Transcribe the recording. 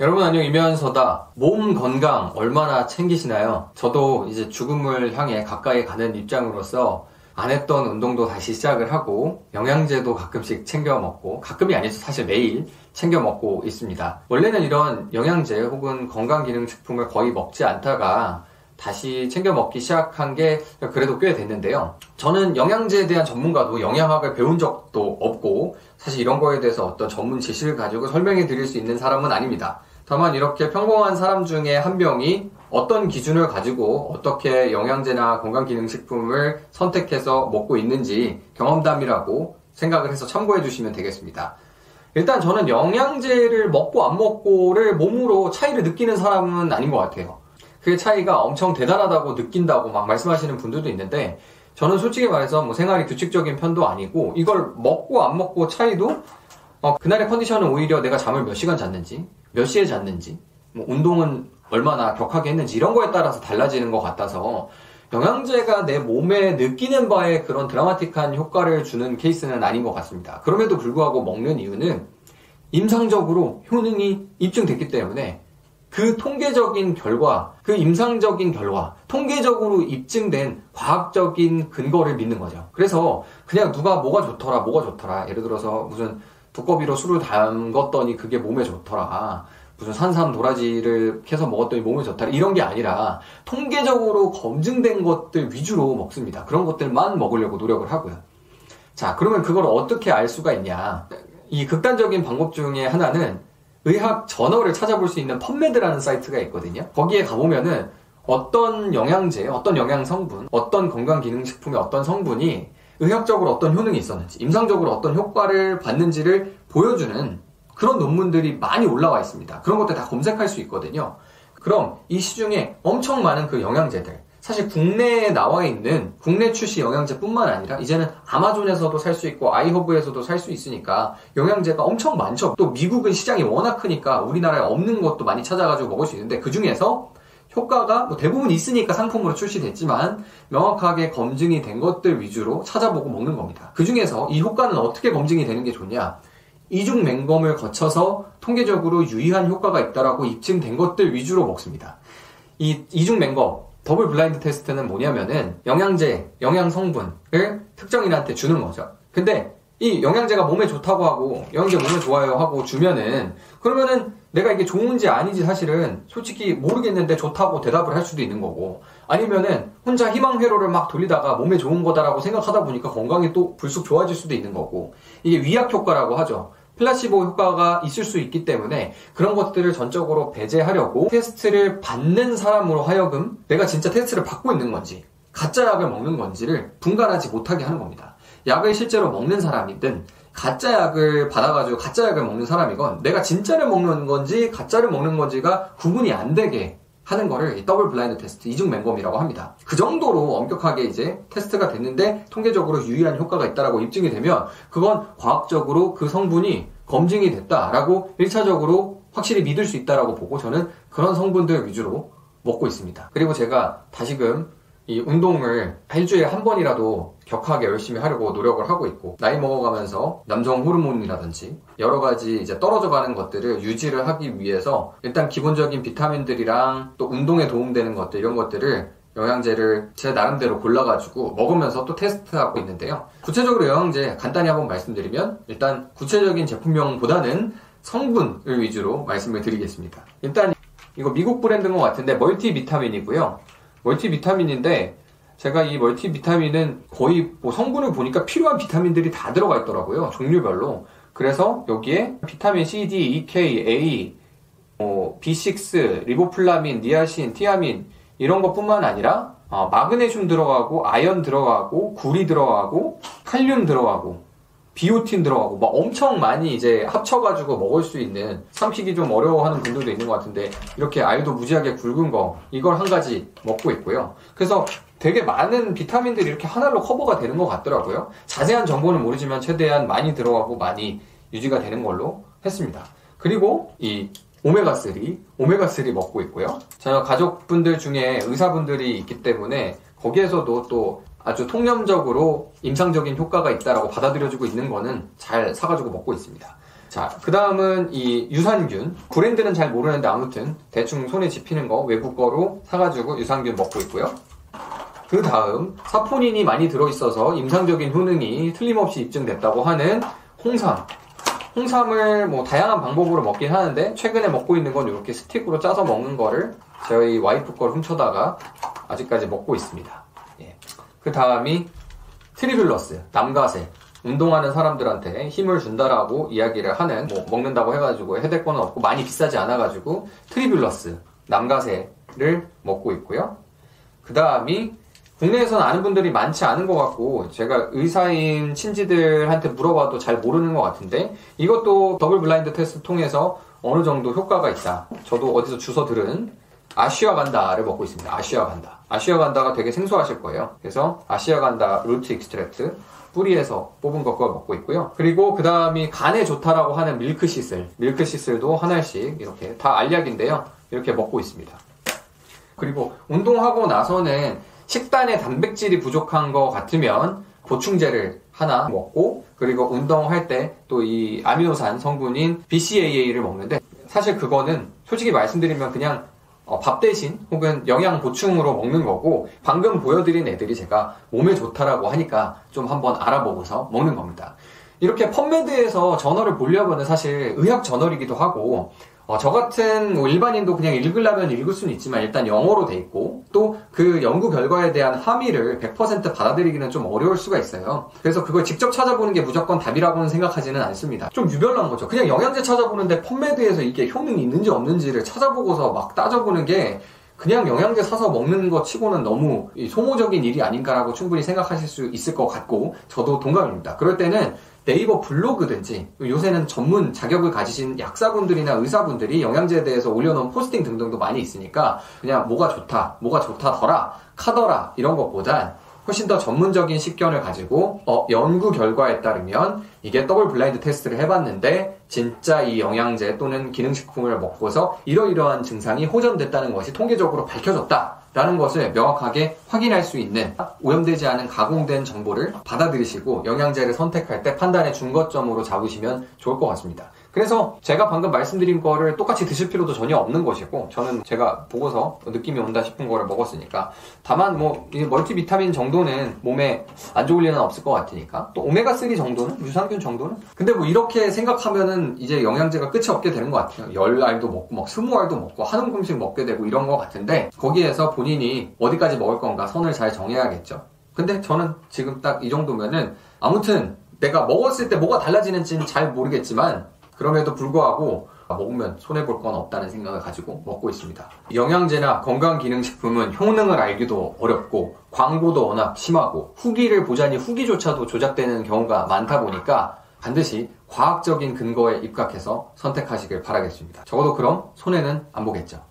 여러분 안녕 이면서다. 몸 건강 얼마나 챙기시나요? 저도 이제 죽음을 향해 가까이 가는 입장으로서 안 했던 운동도 다시 시작을 하고 영양제도 가끔씩 챙겨 먹고 가끔이 아니죠 사실 매일 챙겨 먹고 있습니다. 원래는 이런 영양제 혹은 건강기능식품을 거의 먹지 않다가 다시 챙겨 먹기 시작한 게 그래도 꽤 됐는데요. 저는 영양제에 대한 전문가도 영양학을 배운 적도 없고 사실 이런 거에 대해서 어떤 전문 지식을 가지고 설명해 드릴 수 있는 사람은 아닙니다. 다만 이렇게 평범한 사람 중에 한 명이 어떤 기준을 가지고 어떻게 영양제나 건강기능식품을 선택해서 먹고 있는지 경험담이라고 생각을 해서 참고해 주시면 되겠습니다. 일단 저는 영양제를 먹고 안 먹고를 몸으로 차이를 느끼는 사람은 아닌 것 같아요. 그 차이가 엄청 대단하다고 느낀다고 막 말씀하시는 분들도 있는데 저는 솔직히 말해서 뭐 생활이 규칙적인 편도 아니고 이걸 먹고 안 먹고 차이도 어, 그날의 컨디션은 오히려 내가 잠을 몇 시간 잤는지 몇 시에 잤는지 뭐 운동은 얼마나 격하게 했는지 이런 거에 따라서 달라지는 것 같아서 영양제가 내 몸에 느끼는 바에 그런 드라마틱한 효과를 주는 케이스는 아닌 것 같습니다. 그럼에도 불구하고 먹는 이유는 임상적으로 효능이 입증됐기 때문에 그 통계적인 결과, 그 임상적인 결과, 통계적으로 입증된 과학적인 근거를 믿는 거죠. 그래서 그냥 누가 뭐가 좋더라, 뭐가 좋더라. 예를 들어서 무슨 두꺼비로 술을 담궜더니 그게 몸에 좋더라. 무슨 산삼 도라지를 캐서 먹었더니 몸에 좋더라. 이런 게 아니라 통계적으로 검증된 것들 위주로 먹습니다. 그런 것들만 먹으려고 노력을 하고요. 자, 그러면 그걸 어떻게 알 수가 있냐. 이 극단적인 방법 중에 하나는 의학 저널을 찾아볼 수 있는 펀메드라는 사이트가 있거든요. 거기에 가보면은 어떤 영양제, 어떤 영양 성분, 어떤 건강 기능식품의 어떤 성분이 의학적으로 어떤 효능이 있었는지, 임상적으로 어떤 효과를 받는지를 보여주는 그런 논문들이 많이 올라와 있습니다. 그런 것들 다 검색할 수 있거든요. 그럼 이 시중에 엄청 많은 그 영양제들, 사실 국내에 나와 있는 국내 출시 영양제뿐만 아니라 이제는 아마존에서도 살 수 있고 아이허브에서도 살 수 있으니까 영양제가 엄청 많죠. 또 미국은 시장이 워낙 크니까 우리나라에 없는 것도 많이 찾아가지고 먹을 수 있는데 그 중에서 효과가 뭐 대부분 있으니까 상품으로 출시됐지만 명확하게 검증이 된 것들 위주로 찾아보고 먹는 겁니다. 그 중에서 이 효과는 어떻게 검증이 되는 게 좋냐? 이중 맹검을 거쳐서 통계적으로 유의한 효과가 있다라고 입증된 것들 위주로 먹습니다. 이 이중 맹검 double blind test는 뭐냐면은 영양제, 영양 성분을 특정인한테 주는 거죠. 근데 이 영양제가 몸에 좋다고 하고 영양제 몸에 좋아요 하고 주면은 그러면은 내가 이게 좋은지 아닌지 사실은 솔직히 모르겠는데 좋다고 대답을 할 수도 있는 거고 아니면은 혼자 희망 회로를 막 돌리다가 몸에 좋은 거다라고 생각하다 보니까 건강이 또 불쑥 좋아질 수도 있는 거고 이게 위약 효과라고 하죠. 플라시보 효과가 있을 수 있기 때문에 그런 것들을 전적으로 배제하려고 테스트를 받는 사람으로 하여금 내가 진짜 테스트를 받고 있는 건지 가짜 약을 먹는 건지를 분간하지 못하게 하는 겁니다. 약을 실제로 먹는 사람이든 가짜 약을 받아가지고 가짜 약을 먹는 사람이건 내가 진짜를 먹는 건지 가짜를 먹는 건지가 구분이 안 되게 하는 거를 double blind test, 이중 맹검이라고 합니다. 그 정도로 엄격하게 이제 테스트가 됐는데 통계적으로 유의한 효과가 있다라고 입증이 되면 그건 과학적으로 그 성분이 검증이 됐다라고 1차적으로 확실히 믿을 수 있다라고 보고 저는 그런 성분들 위주로 먹고 있습니다. 그리고 제가 다시금 이 운동을 일주일에 한 번이라도 격하게 열심히 하려고 노력을 하고 있고 나이 먹어가면서 남성 호르몬이라든지 여러 가지 이제 떨어져 가는 것들을 유지를 하기 위해서 일단 기본적인 비타민들이랑 또 운동에 도움되는 것들 이런 것들을 영양제를 제 나름대로 골라가지고 먹으면서 또 테스트하고 있는데요. 구체적으로 영양제 간단히 한번 말씀드리면 일단 구체적인 제품명보다는 성분을 위주로 말씀을 드리겠습니다. 일단 이거 미국 브랜드인 것 같은데 멀티 비타민이고요. 멀티비타민인데 제가 이 멀티비타민은 거의 뭐 성분을 보니까 필요한 비타민들이 다 들어가 있더라고요. 종류별로. 그래서 여기에 비타민 C, D, E, K, A, 뭐 B6, 리보플라빈, 니아신, 티아민 이런 것뿐만 아니라 어, 마그네슘 들어가고 아연 들어가고 구리 들어가고 칼륨 들어가고 비오틴 들어가고 막 엄청 많이 이제 합쳐가지고 먹을 수 있는 삼키기 좀 어려워하는 분들도 있는 것 같은데 이렇게 알도 무지하게 굵은 거 이걸 한 가지 먹고 있고요. 그래서 되게 많은 비타민들이 이렇게 하나로 커버가 되는 것 같더라고요. 자세한 정보는 모르지만 최대한 많이 들어가고 많이 유지가 되는 걸로 했습니다. 그리고 이 오메가3, 오메가3 먹고 있고요. 저는 가족분들 중에 의사분들이 있기 때문에 거기에서도 또 아주 통념적으로 임상적인 효과가 있다라고 받아들여주고 있는 거는 잘 사가지고 먹고 있습니다. 자, 그 다음은 이 유산균. 브랜드는 잘 모르는데 아무튼 대충 손에 집히는 거 외국 거로 사가지고 유산균 먹고 있고요. 그 다음 사포닌이 많이 들어있어서 임상적인 효능이 틀림없이 입증됐다고 하는 홍삼. 홍삼을 뭐 다양한 방법으로 먹긴 하는데 최근에 먹고 있는 건 이렇게 스틱으로 짜서 먹는 거를 저희 와이프 걸 훔쳐다가 아직까지 먹고 있습니다. 예. 그 다음이 Tribulus, 남가새. 운동하는 사람들한테 힘을 준다라고 이야기를 하는 뭐 먹는다고 해가지고 해될 건 없고 많이 비싸지 않아가지고 Tribulus, 남가새를 먹고 있고요. 그 다음이 국내에서는 아는 분들이 많지 않은 것 같고 제가 의사인 친지들한테 물어봐도 잘 모르는 것 같은데 이것도 double blind test 통해서 어느 정도 효과가 있다. 저도 어디서 주워 들은 ashwagandha를 먹고 있습니다. ashwagandha. ashwagandha가 되게 생소하실 거예요. 그래서 ashwagandha root extract 뿌리에서 뽑은 거 그걸 먹고 있고요. 그리고 그 다음이 간에 좋다라고 하는 밀크 시슬. 밀크 시슬도 하나씩 이렇게 다 알약인데요. 이렇게 먹고 있습니다. 그리고 운동하고 나서는 식단에 단백질이 부족한 것 같으면 보충제를 하나 먹고 그리고 운동할 때 또 이 아미노산 성분인 BCAA를 먹는데 사실 그거는 솔직히 말씀드리면 그냥 어, 밥 대신 혹은 영양 보충으로 먹는 거고 방금 보여드린 애들이 제가 몸에 좋다라고 하니까 좀 한번 알아보고서 먹는 겁니다. 이렇게 펌메드에서 저널을 보려면 사실 의학 저널이기도 하고 어, 저 같은 뭐 일반인도 그냥 읽으려면 읽을 수는 있지만 일단 영어로 돼 있고 또 그 연구 결과에 대한 함의를 100% 받아들이기는 좀 어려울 수가 있어요. 그래서 그걸 직접 찾아보는 게 무조건 답이라고는 생각하지는 않습니다. 좀 유별난 거죠. 그냥 영양제 찾아보는데 펌메드에서 이게 효능이 있는지 없는지를 찾아보고서 막 따져보는 게 그냥 영양제 사서 먹는 것 치고는 너무 소모적인 일이 아닌가라고 충분히 생각하실 수 있을 것 같고 저도 동감입니다. 그럴 때는 네이버 블로그든지 요새는 전문 자격을 가지신 약사분들이나 의사분들이 영양제에 대해서 올려놓은 포스팅 등등도 많이 있으니까 그냥 뭐가 좋다, 뭐가 좋다더라, 카더라 이런 것보단 훨씬 더 전문적인 식견을 가지고 어, 연구 결과에 따르면 이게 double blind test를 해봤는데 진짜 이 영양제 또는 기능식품을 먹고서 이러이러한 증상이 호전됐다는 것이 통계적으로 밝혀졌다. 라는 것을 명확하게 확인할 수 있는 오염되지 않은 가공된 정보를 받아들이시고 영양제를 선택할 때 판단의 중거점으로 잡으시면 좋을 것 같습니다. 그래서 제가 방금 말씀드린 거를 똑같이 드실 필요도 전혀 없는 것이고 저는 제가 보고서 느낌이 온다 싶은 거를 먹었으니까 다만 뭐 멀티비타민 정도는 몸에 안 좋을 일은 없을 것 같으니까 또 오메가3 정도는 유산균 정도는? 근데 뭐 이렇게 생각하면은 이제 영양제가 끝이 없게 되는 것 같아요. 열 알도 먹고 막 스무 알도 먹고 한 움큼씩 먹게 되고 이런 것 같은데 거기에서 본인이 어디까지 먹을 건가 선을 잘 정해야겠죠. 근데 저는 지금 딱 이 정도면은 아무튼 내가 먹었을 때 뭐가 달라지는지는 잘 모르겠지만 그럼에도 불구하고 먹으면 손해볼 건 없다는 생각을 가지고 먹고 있습니다. 영양제나 건강기능식품은 효능을 알기도 어렵고 광고도 워낙 심하고 후기를 보자니 후기조차도 조작되는 경우가 많다 보니까 반드시 과학적인 근거에 입각해서 선택하시길 바라겠습니다. 적어도 그럼 손해는 안 보겠죠.